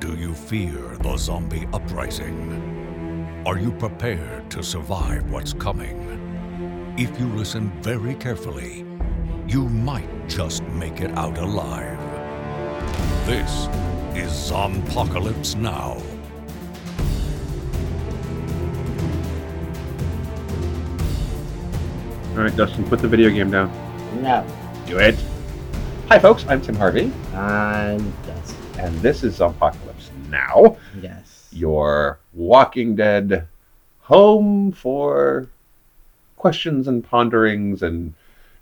Do you fear the zombie uprising? Are you prepared to survive what's coming? If you listen very carefully, you might just make it out alive. This is Zombpocalypse Now. All right, Dustin, put the video game down. No. Do it. Hi, folks. I'm Tim Harvey, I'm Dustin. and this is Apocalypse Now, Yes. your Walking Dead home for questions and ponderings and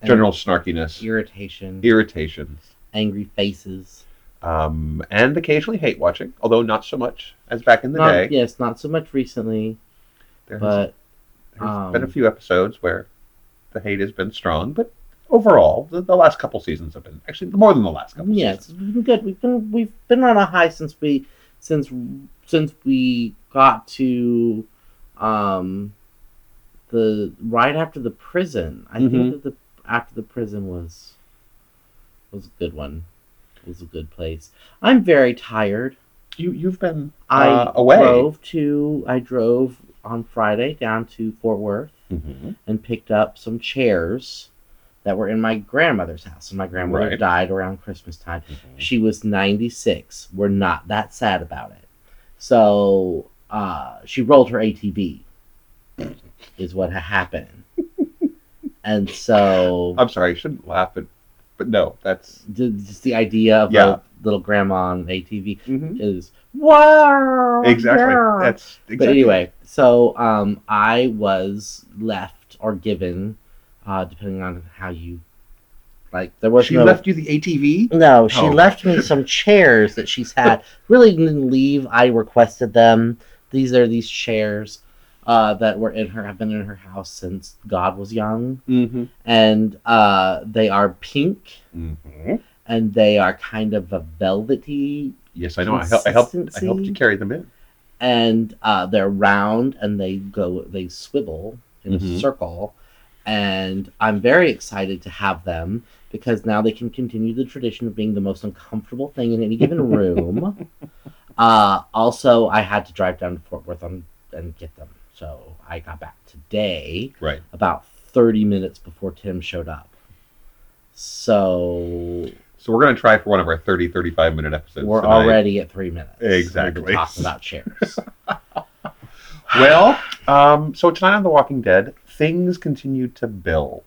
general snarkiness, Irritation. irritations, angry faces. um, and occasionally hate watching, although not so much as back in the Not, day. yes, not so much recently, There has, but there's um, been a few episodes where the hate has been strong, but overall, the, the last couple seasons have been actually more than the last couple. yes, it's been good. We've been we've been on a high since we since since we got to um the right after the prison. I Mhm. think that the after the prison was was a good one. It Was a good place. I'm very tired. You you've been I uh, away. drove to I drove on Friday down to Fort Worth hmm and picked up some chairs that were in my grandmother's house. And my grandmother Right. died around Christmas time. She was 96. We're not that sad about it. So uh, she rolled her ATV, is what happened. and so I'm sorry, I shouldn't laugh, but but no, that's the, just the idea of Yeah. a little grandma on ATV Mhm. is wow. exactly yeah." that's exactly. But anyway, so um, I was left or given, uh, depending on how you like. There was she no. left you the ATV. no, she Oh. left me some chairs that she's had. Really didn't leave. I requested them. These are these chairs uh, that were in her. Have been in her house since God was young, Mm-hmm. and uh, they are pink, Mm-hmm. and they are kind of a velvety Yes, I know. I, hel- I helped. I helped Consistency. you carry them in. and uh, they're round and they go they swivel in a Mhm. circle and i'm very excited to have them because now they can continue the tradition of being the most uncomfortable thing in any given room uh, also i had to drive down to fort worth on, and get them so i got back today Right. about 30 minutes before tim showed up so So we're gonna try for one of our 30, 35 minute episodes. we're tonight. already at three minutes Exactly. talking about chairs Well, um, so tonight on The Walking Dead, things continue to build.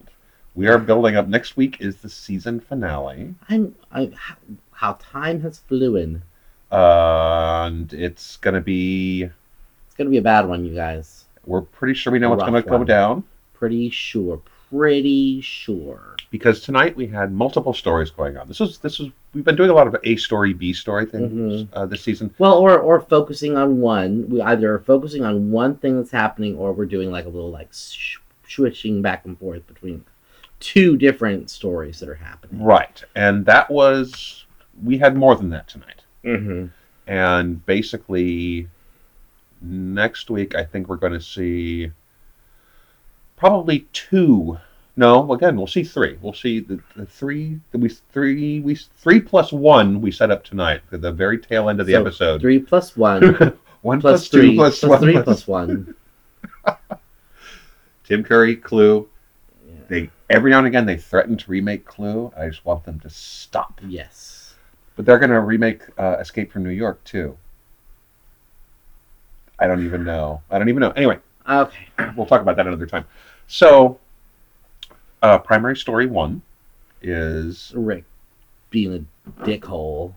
We are building up. Next week is the season finale, I'm, I, how, how time has flown. uh, and it's gonna be. It's gonna be a bad one, you guys. We're pretty sure we know what's gonna go down. Pretty sure. Pretty sure. because tonight we had multiple stories going on. This was this was we've been doing a lot of A story, B story things Mhm. uh, this season. Well, or or focusing on one. We either are focusing on one thing that's happening, or we're doing like a little like sh- switching back and forth between two different stories that are happening. Right, and that was we had more than that tonight. Mm-hmm. And basically, next week I think we're going to see probably two. No, again we'll see three. We'll see the, the three that we three we three plus one we set up tonight at the very tail end of the So, episode. Three plus one one plus plus two three plus plus one three plus one. Tim Curry, Clue. Yeah. They every now and again they threaten to remake Clue. I just want them to stop. Yes. But they're going to remake uh, Escape from New York too. I don't even know. I don't even know. Anyway, Okay. we'll talk about that another time. So, uh, primary story one is Rick being a dickhole.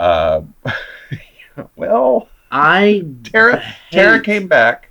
uh, well, I Tara Tara came back.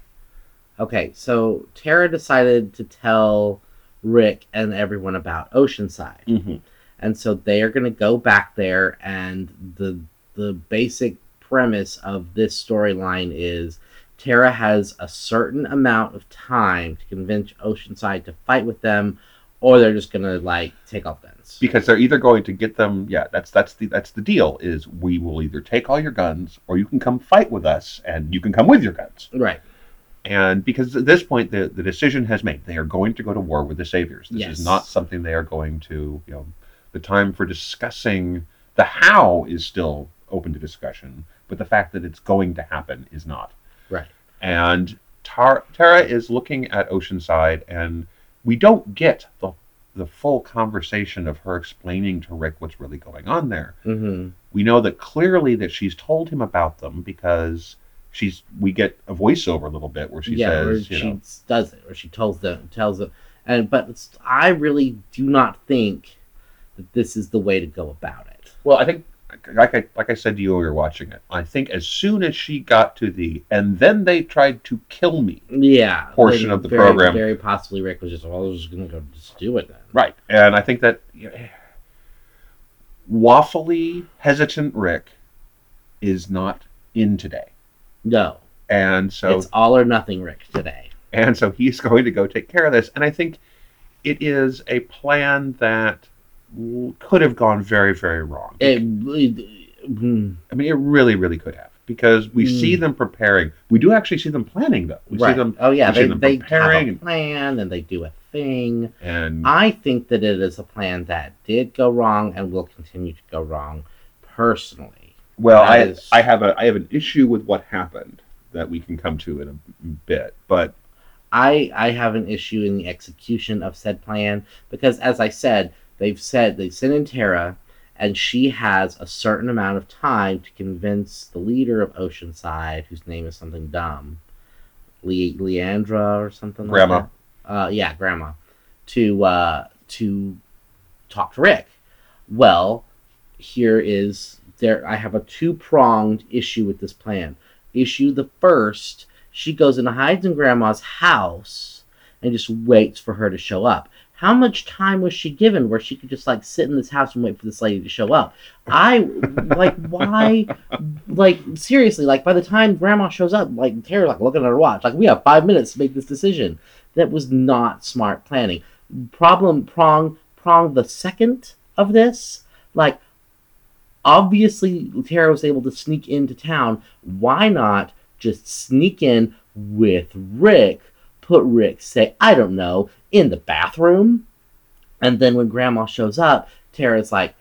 Okay, so Tara decided to tell Rick and everyone about Oceanside. Mm-hmm. And so they are going to go back there and the the basic premise of this storyline is Tara has a certain amount of time to convince Oceanside to fight with them or they're just going to like take off guns. Because they're either going to get them. Yeah, that's that's the that's the deal. Is we will either take all your guns, or you can come fight with us, and you can come with your guns. right. And because at this point, the, the decision has made. They are going to go to war with the Saviors. This Yes. is not something they are going to, you know, the time for discussing the how is still open to discussion, but the fact that it's going to happen is not. Right. And Tar- Tara is looking at Oceanside, and we don't get the the full conversation of her explaining to Rick what's really going on there. hmm We know that clearly that she's told him about them because she's we get a voiceover a little bit where she yeah, where says, you she know, does it, or she tells them, tells them, and but I really do not think that this is the way to go about it. Well, I think, like I like I said to you when we were watching it, I think as soon as she got to the and then they tried to kill me, Yeah, Portion then of the very, program. Very possibly, Rick was just, well, I was just gonna go just do it then. right? And I think that you know, waffly, hesitant Rick is not in today, No, and so it's all or nothing, Rick. Today. and so he's going to go take care of this. And I think it is a plan that could have gone very, very wrong. It, mm, I mean, it really, really could have because we Mm. see them preparing. We do actually see them planning, though. We right. see them oh yeah, they them they preparing have a plan and they do a thing. and I think that it is a plan that did go wrong and will continue to go wrong. Personally, well, I is- I have a I have an issue with what happened that we can come to in a bit, but I I have an issue in the execution of said plan because, as I said, they've said they sent in Tara, and she has a certain amount of time to convince the leader of Oceanside, whose name is something dumb, Le- Leandra or something. Grandma. Like that. Uh, yeah, Grandma, to uh, to talk to Rick. Well, here is there. I have a two pronged issue with this plan. Issue the first she goes and hides in grandma's house and just waits for her to show up. How much time was she given where she could just like sit in this house and wait for this lady to show up? I like why like seriously, like by the time grandma shows up, like Tara's like looking at her watch, like we have five minutes to make this decision. That was not smart planning. Problem prong prong the second of this, like obviously Tara was able to sneak into town. Why not just sneak in with Rick? Put Rick, say, I don't know, in the bathroom. And then when Grandma shows up, Tara's like,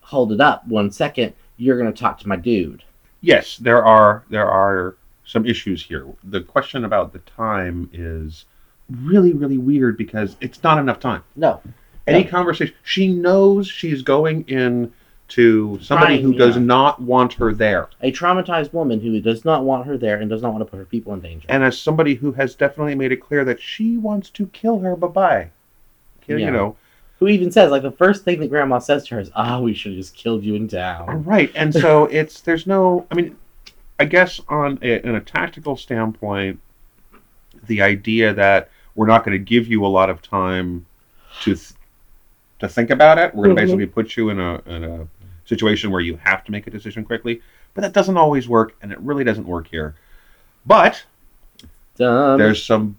hold it up one second. You're going to talk to my dude. yes, there are there are some issues here. The question about the time is really really weird because it's not enough time. No. Any Yeah. conversation, she knows she's going in to somebody Trying, who does yeah. not want her there. A traumatized woman who does not want her there and does not want to put her people in danger. and as somebody who has definitely made it clear that she wants to kill her bye bye. You Yeah. know, who even says, like, the first thing that Grandma says to her is, ah, we should have just killed you in town. right? And so it's there's no. I mean, I guess on a, in a tactical standpoint, the idea that we're not going to give you a lot of time to th- to think about it. We're going to Mhm. basically put you in a in a situation where you have to make a decision quickly. But that doesn't always work, and it really doesn't work here. But Dumb, there's some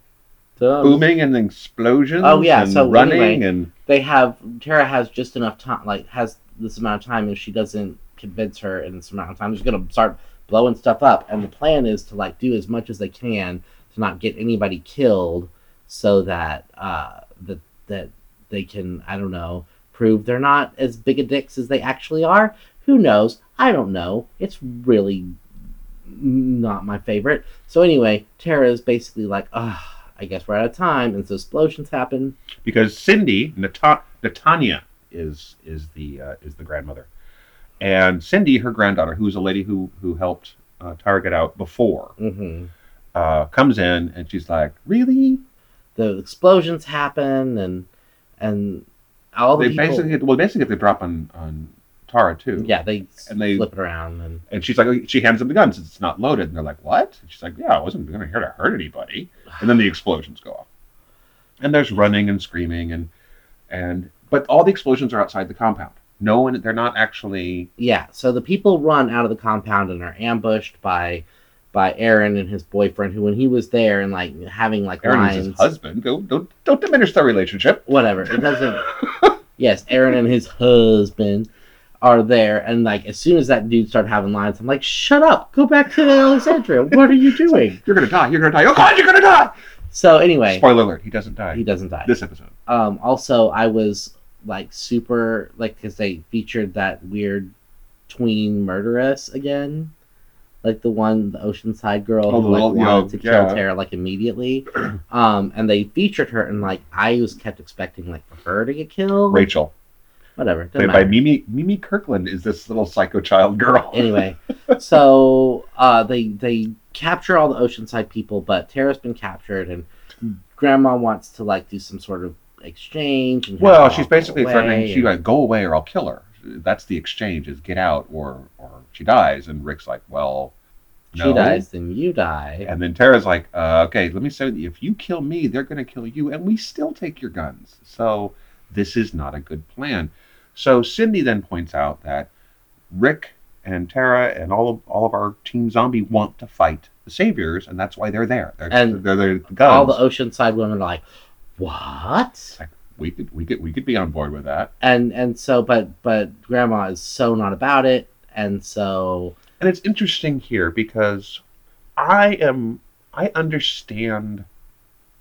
dumb. booming and explosions. Oh, yeah, and so running anyway, and they have Tara has just enough time, like has this amount of time. If she doesn't convince her in this amount of time, she's gonna start blowing stuff up. And the plan is to like do as much as they can to not get anybody killed, so that uh, that that they can I don't know prove they're not as big a dicks as they actually are. Who knows? I don't know. It's really not my favorite. So anyway, Tara is basically like, ah. I guess we're out of time, and so explosions happen. because Cindy Nata- Natania is is the uh, is the grandmother, and Cindy, her granddaughter, who's a lady who who helped uh, Tara get out before, hmm uh, comes in and she's like, "Really?" The explosions happen, and and all the They people. basically well, basically they drop on on Tara too. yeah, they, And they- flip it around, and And she's like, she hands them the gun since it's not loaded, and they're like, "What?" And she's like, "Yeah, I wasn't going to here to hurt anybody." And then the explosions go off, and there's running and screaming and and but all the explosions are outside the compound. No one, they're not actually yeah. So the people run out of the compound and are ambushed by by Aaron and his boyfriend, who when he was there and like having like Aaron lines, his husband. Don't don't don't diminish their relationship. whatever. It doesn't. yes, Aaron and his husband are there, and like as soon as that dude started having lines, I'm like, shut up, go back to Alexandria. What are you doing? You're gonna die. You're gonna die. Oh God, you're gonna die. So anyway, Spoiler alert: He doesn't die. he doesn't die. This episode. Um, also, I was like super like because they featured that weird tween murderess again, like the one, the Oceanside girl Oh, who like wanted to kill yeah. Tara like immediately. um, and they featured her, and like I was kept expecting like for her to get killed. Rachel, Whatever. played by. Mimi Mimi Kirkland, is this little psycho child girl. anyway, so uh, they they capture all the Oceanside people, but Tara's been captured, and Grandma wants to like do some sort of exchange. And Well, she's basically threatening. She like go away or I'll kill her. That's the exchange: is get out or or she dies. And Rick's like, well, she no. dies, then you die. And then Tara's like, uh, okay, let me say, if you kill me, they're going to kill you, and we still take your guns. So this is not a good plan. So Cindy then points out that Rick and Tara and all of all of our Team Zombie want to fight the Saviors, and that's why they're there. They're, And they're, they're the guns. all the Oceanside women are like, "What?" Like, we could we could we could be on board with that. And and so, but but Grandma is so not about it, and so And it's interesting here because I am I understand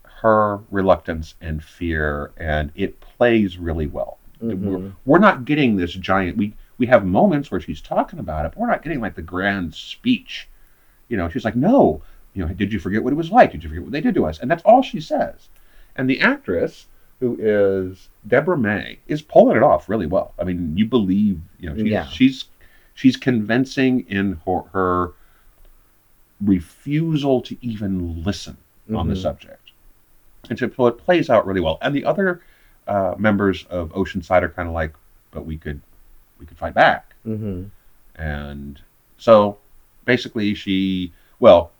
her reluctance and fear, and it plays really well. We're, mhm. we're not getting this giant. We we have moments where she's talking about it, but we're not getting like the grand speech. You know, she's like, "No, you know, did you forget what it was like? Did you forget what they did to us?" And that's all she says. And the actress, who is Deborah May, is pulling it off really well. I mean, you believe, you know, she's Yeah. she's, she's convincing in her, her refusal to even listen on the Mhm. subject. And so, it plays out really well. And the other uh, members of Oceanside are kind of like, but we could we could fight back. Mhm. And so basically she well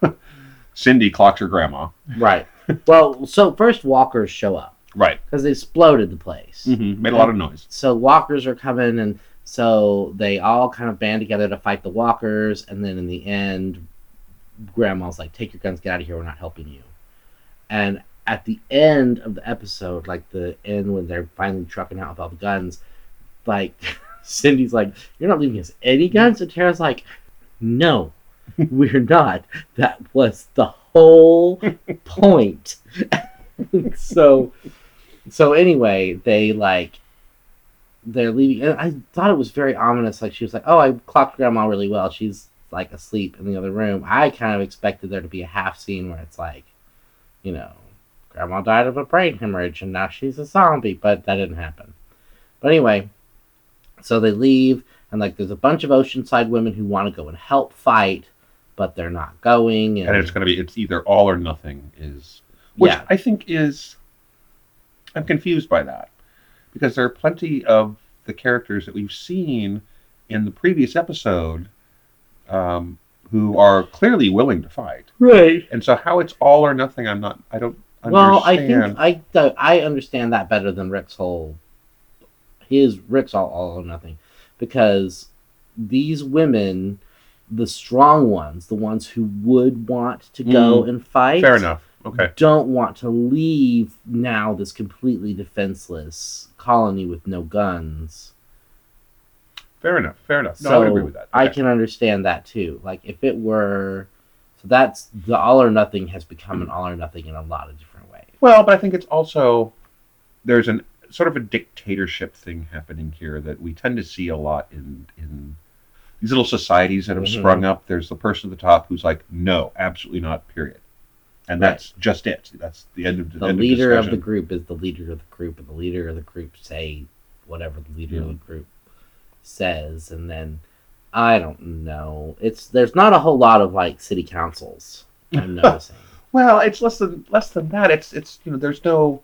Cindy clocks her grandma. right. well, so first walkers show up Right. because they exploded the place. Mm-hmm. Made a lot of noise. so walkers are coming and so they all kind of band together to fight the walkers and then in the end grandma's like take your guns get out of here we're not helping you. And at the end of the episode like the end when they're finally trucking out with all the guns like cindy's like you're not leaving us any guns? And tara's like no we're not. That was the whole point. So so anyway they like they're leaving. And i thought it was very ominous like she was like oh i clocked grandma really well. She's like asleep in the other room. I kind of expected there to be a half scene where it's like you know grandma died of a brain hemorrhage and now she's a zombie but that didn't happen. But anyway so they leave and like there's a bunch of oceanside women who want to go and help fight but they're not going and, And it's gonna be it's either all or nothing is which yeah. I think is I'm confused by that. Because there are plenty of the characters that we've seen in the previous episode um, who are clearly willing to fight. right And so how it's all or nothing, I'm not. I don't understand. Well, I think I I understand that better than Rick's whole. His Rick's all all or nothing, because these women, the strong ones, the ones who would want to go and fight, fair enough. Okay. don't want to leave now this completely defenseless colony with no guns. Fair enough. Fair enough. No, so I would agree with that. I can understand that too. Like if it were, so that's the all or nothing has become an all or nothing in a lot of different ways. Well, but I think it's also there's an sort of a dictatorship thing happening here that we tend to see a lot in in these little societies that have Mhm. sprung up. There's the person at the top who's like, no, absolutely not, period. And Right. that's just it. That's the end of the end leader of, the group is the leader of the group and the leader of the group say whatever the leader of the hmm. group says and then i don't know it's there's not a whole lot of like city councils i'm noticing Well, it's less than less than that. It's it's you know there's no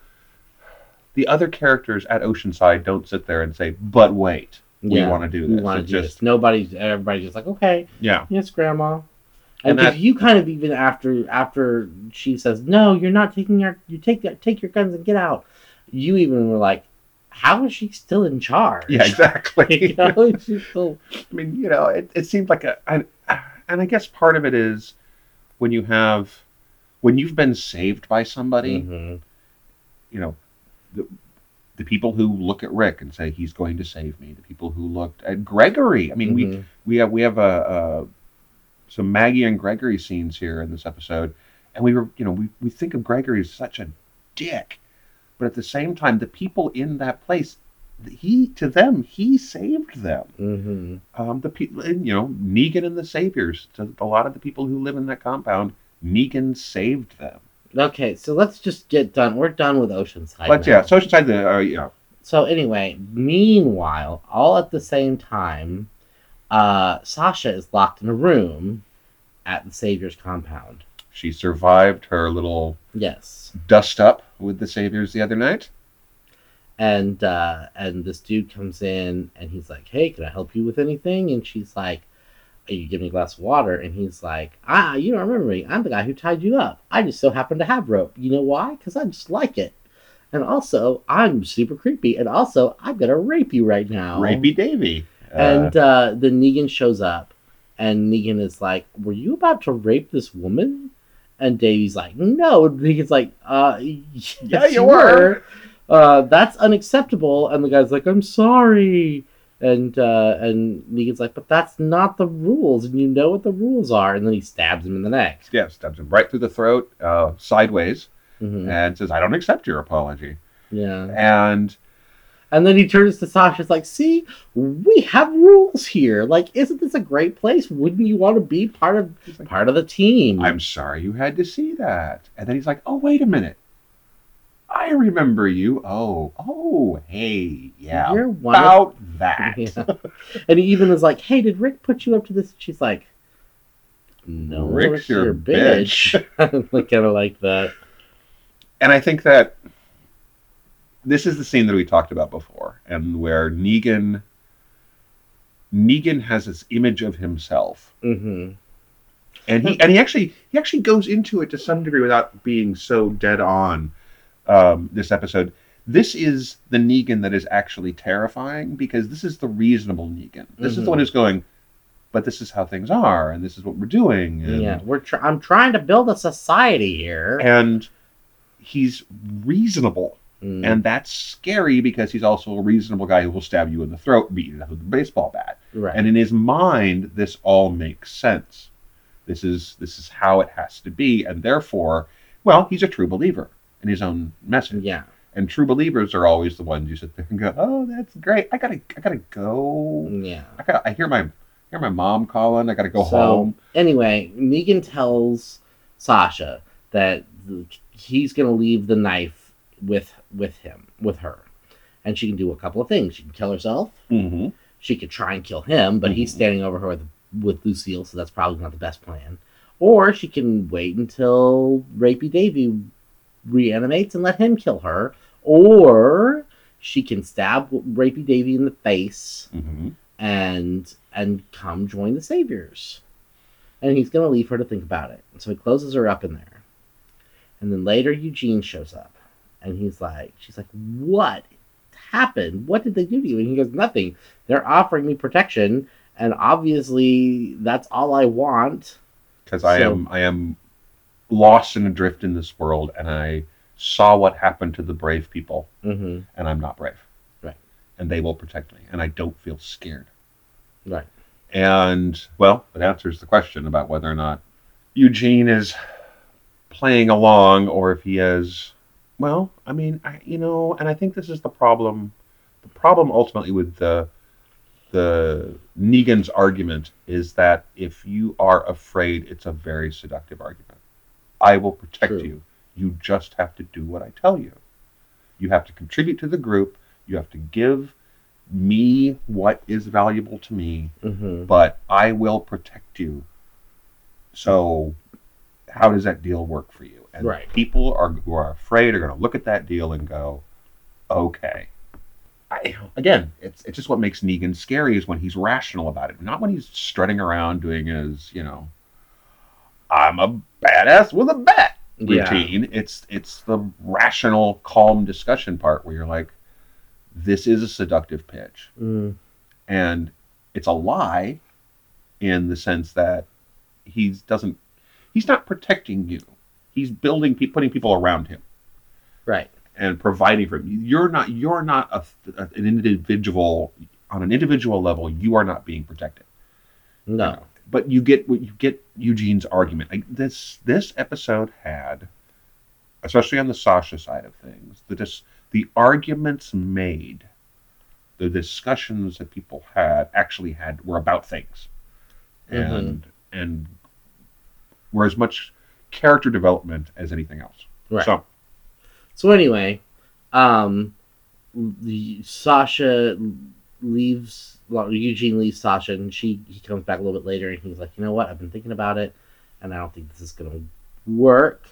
the other characters at Oceanside don't sit there and say, but wait, we Yeah, want to do we this. want to do just this nobody's everybody's just like okay yeah. yes grandma And if you kind of even after after she says no you're not taking your you take take your guns and get out you even were like how is she still in charge Yeah, exactly. you know still I mean, you know, it, it seemed like a, and, and I guess part of it is when you have, when you've been saved by somebody, Mhm. you know, the, the people who look at Rick and say he's going to save me, the people who looked at Gregory. I mean, we Mhm. we have we have a, a some Maggie and Gregory scenes here in this episode, and we were, you know, we we think of Gregory as such a dick, but at the same time, the people in that place he to them he saved them. hmm Um, the people, you know, Negan and the Saviors. To a lot of the people who live in that compound, Negan saved them. Okay, so let's just get done. We're done with Oceanside. But now. yeah, Oceanside, the uh, yeah, So anyway, meanwhile, all at the same time, uh, Sasha is locked in a room at the Savior's compound. she survived her little Yes, dust up with the Saviors the other night. and uh, and this dude comes in and he's like, "Hey, can I help you with anything?" And she's like, "Are you give me a glass of water?" And he's like, "Ah, you don't remember me? I'm the guy who tied you up. I just so happen to have rope. You know why? Because I just like it." And also, I'm super creepy. And also, I'm gonna rape you right now. Rapey Davy. Uh, And uh, then Negan shows up, and Negan is like, "Were you about to rape this woman?" And Davy's like, "No." And Negan's like, "Uh, yes, Yeah, you were." Uh, that's unacceptable." And the guy's like, "I'm sorry." And uh, and Negan's like, "But that's not the rules, and you know what the rules are." And then he stabs him in the neck. yeah, stabs him right through the throat, uh, sideways, hmm and says, "I don't accept your apology." Yeah. And And then he turns to Sasha's like, "See, we have rules here. Like, isn't this a great place? Wouldn't you want to be part of like, part of the team?" I'm sorry you had to see that. And then he's like, oh, wait a minute. I remember you. Oh, oh, hey, yeah. You're one of- about that. Yeah. And he even is like, "Hey, did Rick put you up to this?" And she's like, "No, Rick's your bitch." like kind of like that. And I think that this is the scene that we talked about before, and where Negan Negan has this image of himself, hmm and he and he actually he actually goes into it to some degree without being so dead on. Um, this episode, this is the Negan that is actually terrifying because this is the reasonable Negan. This is Mhm. the one who's going, but this is how things are, and this is what we're doing. And, Yeah, we're. Tr- I'm trying to build a society here. and he's reasonable. Mm. And that's scary because he's also a reasonable guy who will stab you in the throat, beat you with a baseball bat. right. And in his mind, this all makes sense. This is this is how it has to be, and therefore, well, he's a true believer in his own message. yeah. And true believers are always the ones you sit there and go, "Oh, that's great. I gotta, I gotta go. Yeah. I got, I hear my, hear my mom calling. I gotta go So- home." Anyway, Negan tells Sasha that he's going to leave the knife with with him with her, and she can do a couple of things. She can kill herself. Mm-hmm. She could try and kill him, but he's Mhm. standing over her with, with Lucille, so that's probably not the best plan. Or she can wait until Rapey Davy reanimates and let him kill her. Or she can stab Rapey Davy in the face Mm-hmm. and and come join the Saviors. And he's gonna leave her to think about it. So he closes her up in there. And then later Eugene shows up and he's like she's like, What happened? What did they do to you? And he goes, Nothing. They're offering me protection, and obviously that's all I want. because I am I am lost and adrift in this world, and I saw what happened to the brave people, Mm-hmm. and I'm not brave. Right. And they will protect me, and I don't feel scared. Right. And well, it answers the question about whether or not Eugene is playing along, or if he is. Well, I mean, I, you know, and I think this is the problem. The problem ultimately with the the Negan's argument is that if you are afraid, it's a very seductive argument. I will protect True. you. You just have to do what I tell you. You have to contribute to the group. You have to give me what is valuable to me, Mm-hmm. but I will protect you. So, how does that deal work for you? And Right. people are who are afraid are going to look at that deal and go, "Okay." I, again, it's it's just what makes Negan scary is when he's rational about it, not when he's strutting around doing his, you know, I'm a badass with a bat Yeah. routine. It's it's the rational, calm discussion part where you're like, this is a seductive pitch, Mm, and it's a lie, in the sense that he doesn't, he's not protecting you. He's building, pe- putting people around him right. and providing for him. You're not, you're not a, an individual on an individual level. You are not being protected. No. but you get what you get Eugene's argument. Like this this episode had, especially on the Sasha side of things, the just the arguments made the discussions that people had actually had were about things, Mhm. and and were as much character development as anything else. Right. So So anyway, um, the, Sasha leaves. Well, Eugene leaves Sasha, and she he comes back a little bit later, and he's like, you know what? I've been thinking about it, and I don't think this is gonna work.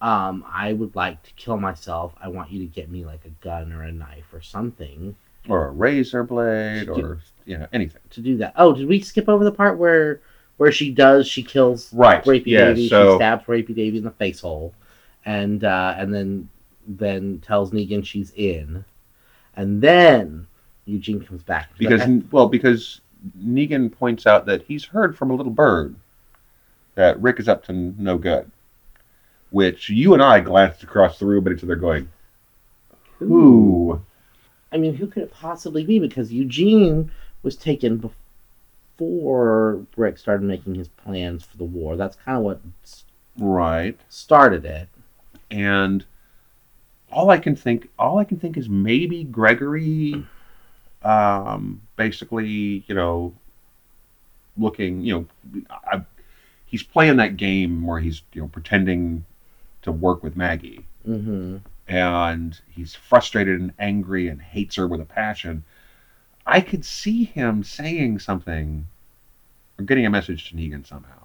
Um, I would like to kill myself. I want you to get me like a gun or a knife or something or a razor blade or you know anything. to do that. Oh, did we skip over the part where where she does she kills Right. Rapey yeah. Davy? She stabs Rapey Davy in the face hole, and uh, and then then tells Negan she's in, and then Eugene comes back because well because Negan points out that he's heard from a little bird that Rick is up to no good, which you and I glanced across the room at each other going, "Who?" I mean, who could it possibly be? Because Eugene was taken before Rick started making his plans for the war. That's kind of what right." started it. And all I can think, all I can think is maybe Gregory, um, basically, you know, looking, you know, I, he's playing that game where he's, you know, pretending to work with Maggie. hmm and he's frustrated and angry and hates her with a passion. I could see him saying something or getting a message to Negan somehow,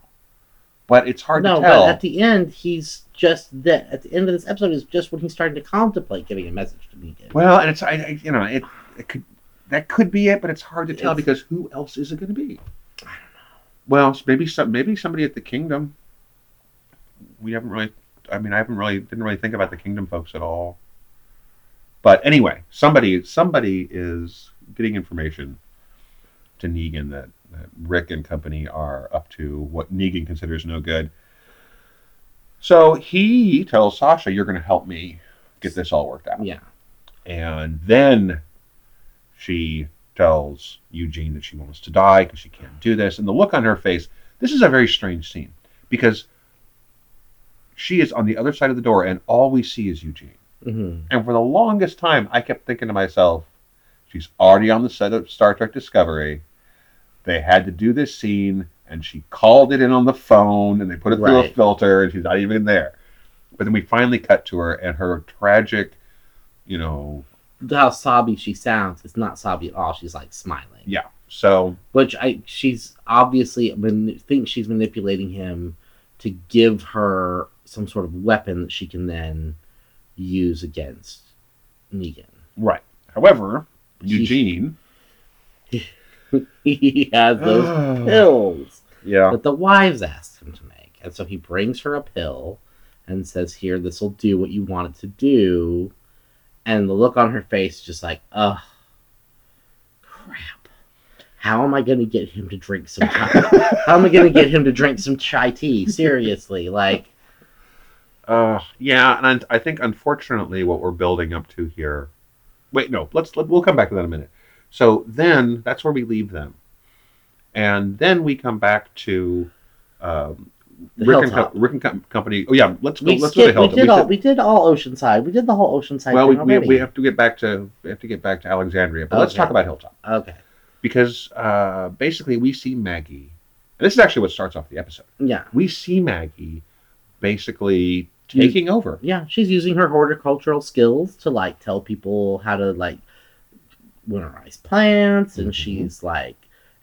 but it's hard No, to tell. at the end, he's just that. At the end of this episode is just when he's starting to contemplate giving a message to Negan. well, and it's I, I you know it, it could that could be it, but it's hard to tell It's- because who else is it going to be? I don't know. Well, maybe some maybe somebody at the Kingdom. We haven't really. I mean, I haven't really didn't really think about the Kingdom folks at all. But anyway, somebody somebody is getting information to Negan that, that Rick and company are up to what Negan considers no good. So he tells Sasha, "You're going to help me get this all worked out." Yeah, And then she tells Eugene that she wants to die because she can't do this. And the look on her face, this is a very strange scene because she is on the other side of the door and all we see is Eugene. hmm And for the longest time, I kept thinking to myself, she's already on the set of Star Trek Discovery. They had to do this scene and she called it in on the phone and they put it through a filter and she's not even there. But then we finally cut to her and her tragic, you know, how sobby she sounds. It's not sobby at all. She's like smiling. Yeah. So which I she's obviously man, thinks she's manipulating him to give her some sort of weapon that she can then use against Negan. right. However, Eugene. he has those yeah. pills Yeah. that the wives asked him to make, and so he brings her a pill and says, "Here, this will do what you want it to do." And the look on her face is just like, "Ugh, crap." How am I going to get him to drink some chai? How am I going to get him to drink some chai tea? Seriously, like, Uh, yeah, and I think unfortunately what we're building up to here. Wait, no. Let's let, we'll come back to that in a minute. So then that's where we leave them, and then we come back to um, Rick, and Co- Rick and Co- Company. Oh yeah, let's go. we let's go to skipped, we Hilltop. did all said- we did all Oceanside. We did the whole Oceanside well, we, we, we have to get back to we have to get back to Alexandria, but let's talk about Hilltop okay, because uh, basically we see Maggie. And this is actually what starts off the episode. yeah, We see Maggie basically taking over. yeah. She's using her horticultural skills to like tell people how to like winterize plants, and Mhm. she's like,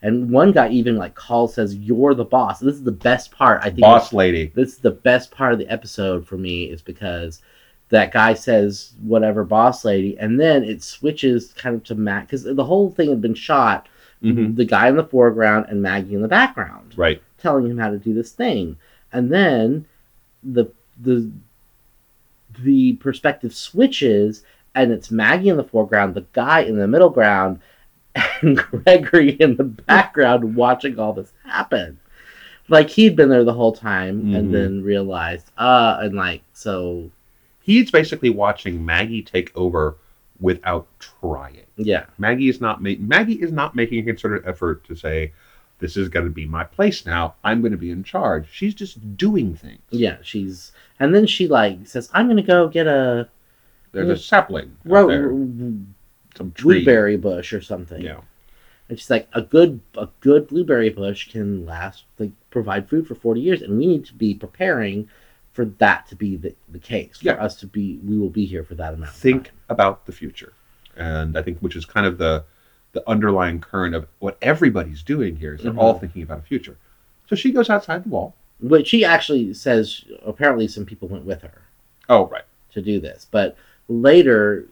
and one guy even like calls says, "You're the boss." This is the best part. I think Boss lady. this is the best part of the episode for me is because that guy says whatever boss lady and then it switches kind of to Matt because the whole thing had been shot Mhm. the guy in the foreground and Maggie in the background Right. telling him how to do this thing and then the the the perspective switches and it's Maggie in the foreground the guy in the middle ground and Gregory in the background watching all this happen like he'd been there the whole time Mhm. and then realized uh and like so He's basically watching Maggie take over without trying. yeah Maggie is not ma- Maggie is not making a concerted effort to say, "This is going to be my place now. I'm going to be in charge." She's just doing things. yeah she's and then she like says i'm gonna go get a There's a sapling ro- there. some tree. blueberry bush or something. Yeah. And she's like, a good a good blueberry bush can last like provide food for forty years, and we need to be preparing for that to be the, the case. For Yeah. us to be, we will be here for that amount. think about the future and i think which is kind of the the underlying current of what everybody's doing here is they're Mhm. all thinking about a future so she goes outside the wall Which she actually says. Apparently, some people went with her oh right to do this, but later.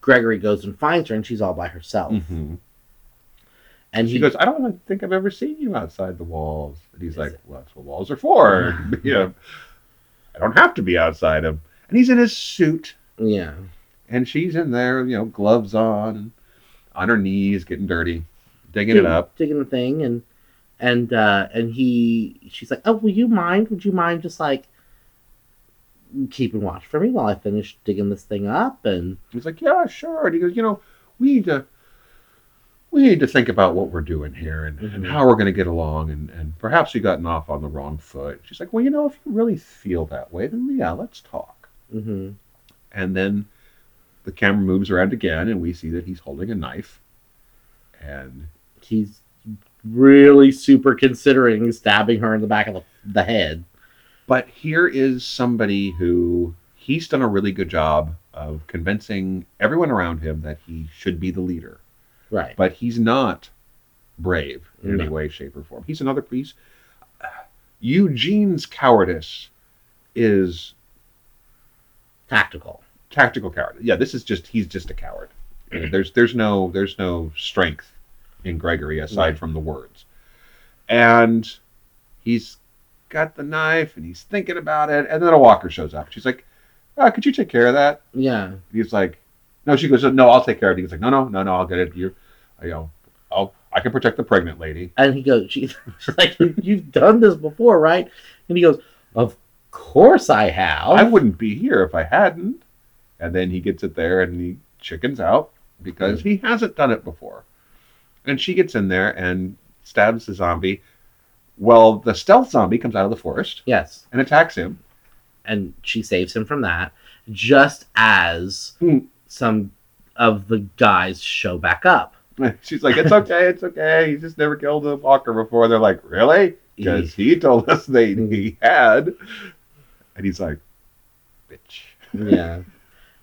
Gregory goes and finds her, and she's all by herself. Mhm. And she he goes i don't think i've ever seen you outside the walls and he's like it- well that's what walls are for you know i don't have to be outside them and he's in his suit yeah, and she's in there you know gloves on on her knees getting dirty digging it up digging the thing, and and uh, and he, she's like, "Oh, will you mind? Would you mind just like keeping watch for me while I finish digging this thing up?" And He's like, yeah, sure. And he goes, you know, we need to, we need to think about what we're doing here and, and Mhm. how we're going to get along. And, and perhaps you gotten off on the wrong foot. She's like, well, you know, if you really feel that way, then yeah, let's talk. hmm And then the camera moves around again, and we see that he's holding a knife. And he's really super considering stabbing her in the back of the, the head. but here is somebody who he's done a really good job of convincing everyone around him that he should be the leader. Right. but he's not brave in any way, shape, or form. He's another piece. Eugene's cowardice is Tactical. Tactical coward. Yeah, this is just he's just a coward. Uh, There's there's no there's no strength in Gregory aside Right. from the words, and he's got the knife and he's thinking about it, and then a walker shows up. She's like, oh, "Could you take care of that?" Yeah. He's like, "No." She goes, "No, I'll take care of it." He's like, "No, no, no, no, I'll get it. You, you know, I'll I can protect the pregnant lady." And he goes, she, she's like, You've done this before, right? And he goes, Of course I have. I wouldn't be here if I hadn't. And then he gets it there and he chickens out because he hasn't done it before. And she gets in there and stabs the zombie. Well, the stealth zombie comes out of the forest yes. and attacks him. And she saves him from that just as Hmm. some of the guys show back up. She's like, "It's okay, it's okay. He just never killed a walker before." They're like, "Really?" Because he told us they he had. And he's like, "Bitch." yeah.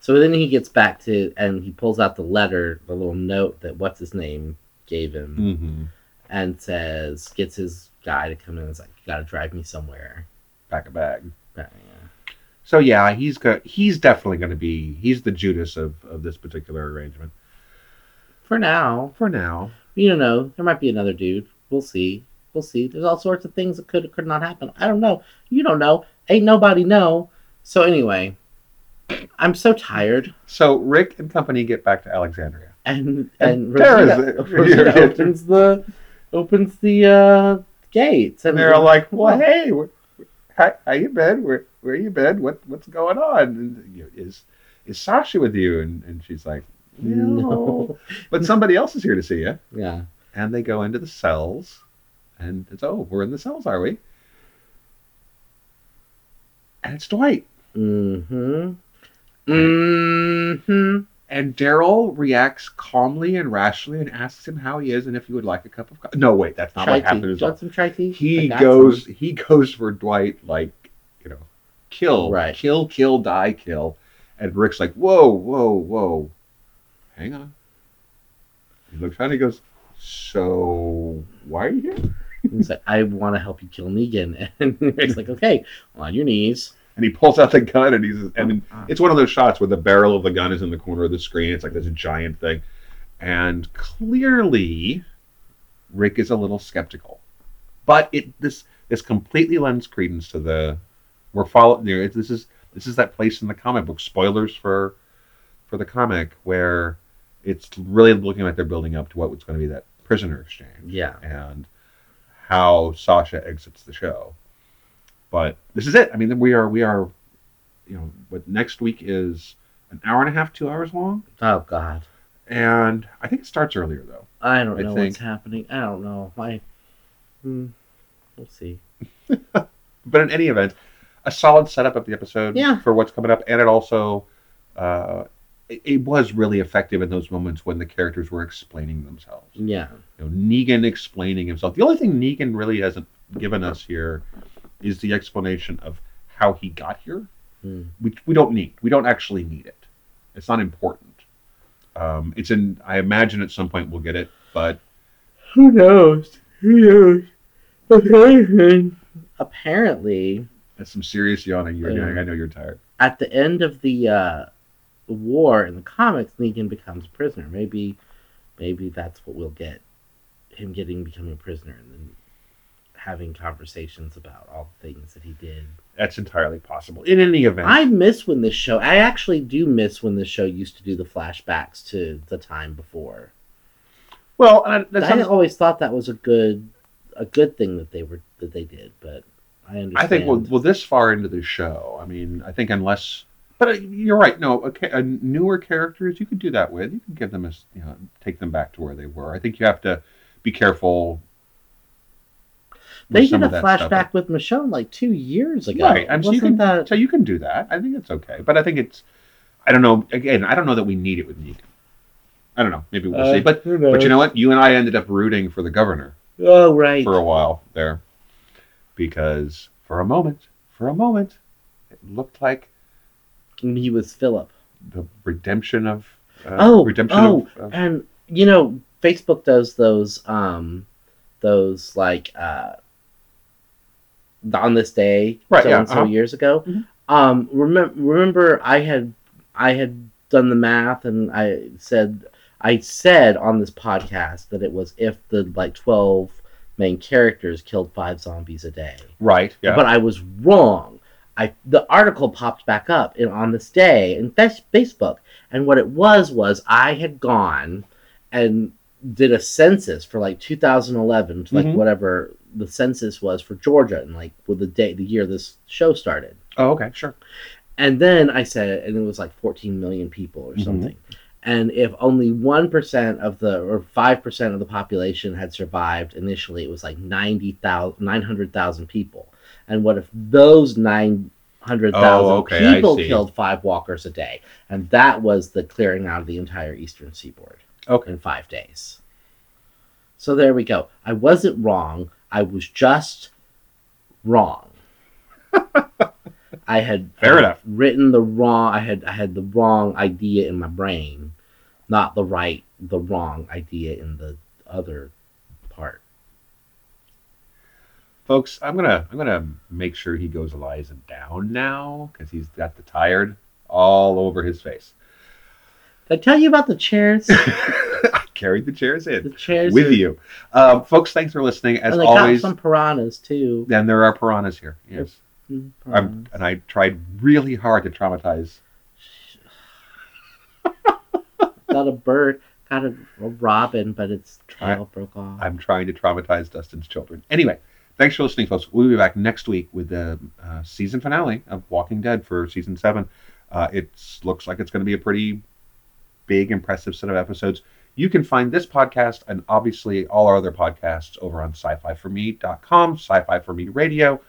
So then he gets back to, and he pulls out the letter, the little note that what's his name gave him, Mm-hmm. and says, gets his guy to come in and is like, you gotta drive me somewhere. Pack a bag. But, yeah. So yeah, he's got. He's definitely going to be. He's the Judas of of this particular arrangement For now, for now. you don't know. There might be another dude. We'll see. We'll see. There's all sorts of things that could or could not happen. I don't know. You don't know. Ain't nobody know. So anyway, I'm so tired. So Rick and company get back to Alexandria. And And and Tara's Rosita, there. Rosita opens the opens the uh, gates, And they're all like, "Well, hey, wh- how, how you been? Where where you been? What what's going on? And, you know, is is Sasha with you?" And and she's like, "No, no, but somebody else is here to see you." yeah, And they go into the cells, and it's oh, we're in the cells, are we? And it's Dwight. mm-hmm, mm-hmm. And Daryl reacts calmly and rationally and asks him how he is and if he would like a cup of coffee. No, wait, that's not Chai what happened. At all. some chai tea? He goes, some. he goes for Dwight like, you know, kill, Right. kill, kill, die, kill. And Rick's like, whoa, whoa, whoa, hang on. He looks around. and He goes, so why are you here? He's like, I want to help you kill Negan, and Rick's like, okay, on your knees. And he pulls out the gun and he's and oh, it's one of those shots where the barrel of the gun is in the corner of the screen. It's like this giant thing, and clearly, Rick is a little skeptical. But it this this completely lends credence to the we're following. You know, this is this is that place in the comic book. Spoilers for for the comic where it's really looking like they're building up to what was going to be that prisoner exchange Yeah, and how Sasha exits the show. But this is it. I mean, we are we are, you know, what next week is an hour and a half, two hours long, oh god, and I think it starts earlier though. I don't I know think- what's happening. I don't know. My, hmm, we'll see. But in any event, a solid setup of the episode Yeah. for what's coming up, and it also, uh, it, it was really effective in those moments when the characters were explaining themselves. Yeah. You know, Negan explaining himself. The only thing Negan really hasn't given us here is the explanation of how he got here. Hmm. We, we don't need. We don't actually need it. It's not important. Um, it's in. I imagine at some point we'll get it, but Who knows? Who knows? Apparently, that's some serious yawning you're Yeah. doing. I know you're tired. at the end of the uh, war in the comics, Negan becomes prisoner. Maybe, maybe that's what we'll get. Him getting becoming a prisoner and then having conversations about all the things that he did. That's entirely possible. In any event, I miss when this show. I actually do miss when this show used to do the flashbacks to the time before. well, and I sounds, always thought that was a good, a good thing that they were that they did. But I understand. I think well, well, this far into the show, I mean, I think unless, but uh, you're right. No, a, ca- newer characters you could do that with. You can give them a, you know, take them back to where they were. I think you have to be careful. They did a flashback with Michonne like two years ago. right? And so you can, that so you can do that. I think it's okay, but I think it's, I don't know. Again, I don't know that we need it with Negan. I don't know. Maybe we'll Uh, see. But but you know what? You and I ended up rooting for the governor. Oh right. for a while there because for a moment, for a moment, it looked like he was Philip. the redemption of uh, Oh, redemption oh, of, of And you know, Facebook does those um those like uh on this day Right, so yeah, and so uh-huh. years ago. Mhm. Um remember remember I had I had done the math and I said I said on this podcast that it was if the like 12 main characters killed 5 zombies a day. right yeah But I was wrong. I the article popped back up in, on this day in Facebook, and what it was was I had gone and did a census for like 2011, like Mhm. whatever the census was for Georgia, and like with the day, the year this show started. oh okay sure And then I said, and it was like 14 million people or Mhm. something. And if only 1% of the, or 5% of the population had survived initially, it was like 90,000, 900,000 people. And what if those 900,000 Oh, okay, people killed five walkers a day? And that was the clearing out of the entire eastern seaboard okay in five days. So there we go. I wasn't wrong. I was just wrong. I had Fair enough. written the wrong. I had I had the wrong idea in my brain, not the right the wrong idea in the other part. folks I'm gonna I'm gonna make sure he goes Eliza down now because he's got the tired all over his face Did I tell you about the chairs? Carried the chairs the in chairs with are- you um, folks thanks for listening as and they always got some piranhas too. and there are piranhas here yes Mm, I'm, piranhas. and I tried really hard to traumatize got a bird, got a, a robin, but its I, broke off. I'm trying to traumatize Dustin's children. Anyway, thanks for listening, folks. We'll be back next week with the uh, season finale of Walking Dead for season seven. Uh, it looks like it's going to be a pretty big, impressive set of episodes. You can find this podcast and obviously all our other podcasts over on sci-fi4me.com, sci-fi for me radio,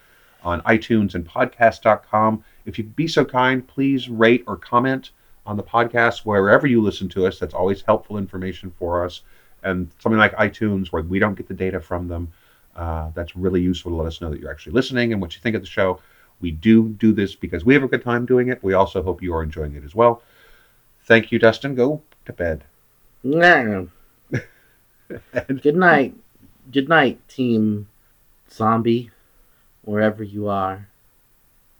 on iTunes and podcast.com. If you'd be so kind, please rate or comment on the podcast wherever you listen to us. That's always helpful information for us. And something like iTunes, where we don't get the data from them, uh, that's really useful to let us know that you're actually listening and what you think of the show. We do do this because we have a good time doing it. We also hope you are enjoying it as well. Thank you, Dustin. Go to bed. Nah. Good night. Good night, Team Zombie, wherever you are.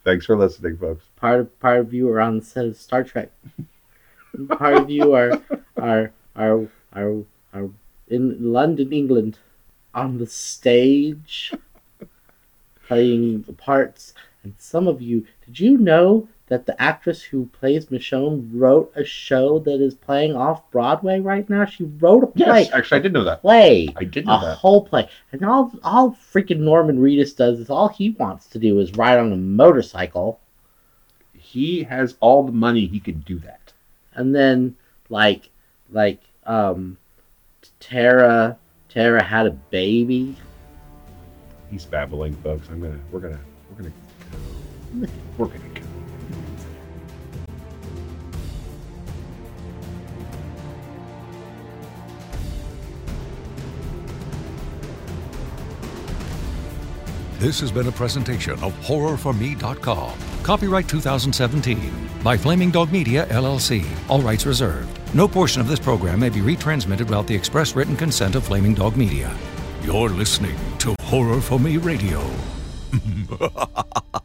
Thanks for listening, folks. Part of part of you are on the set of Star Trek. part of you are are are are are in London, England, on the stage, playing the parts. And some of you, did you know that the actress who plays Michonne wrote a show that is playing off Broadway right now? She wrote a play. Yes, actually, I did know that. play. I did a know that. A whole play. And all all freaking Norman Reedus does is all he wants to do is ride on a motorcycle He has all the money. He could do that. and then like like um Tara Tara had a baby. He's babbling, folks. I'm gonna. We're gonna. We're gonna. Go. We're gonna This has been a presentation of HorrorForMe.com. Copyright 2017 by Flaming Dog Media, LLC. All rights reserved. No portion of this program may be retransmitted without the express written consent of Flaming Dog Media. You're listening to Horror for Me Radio.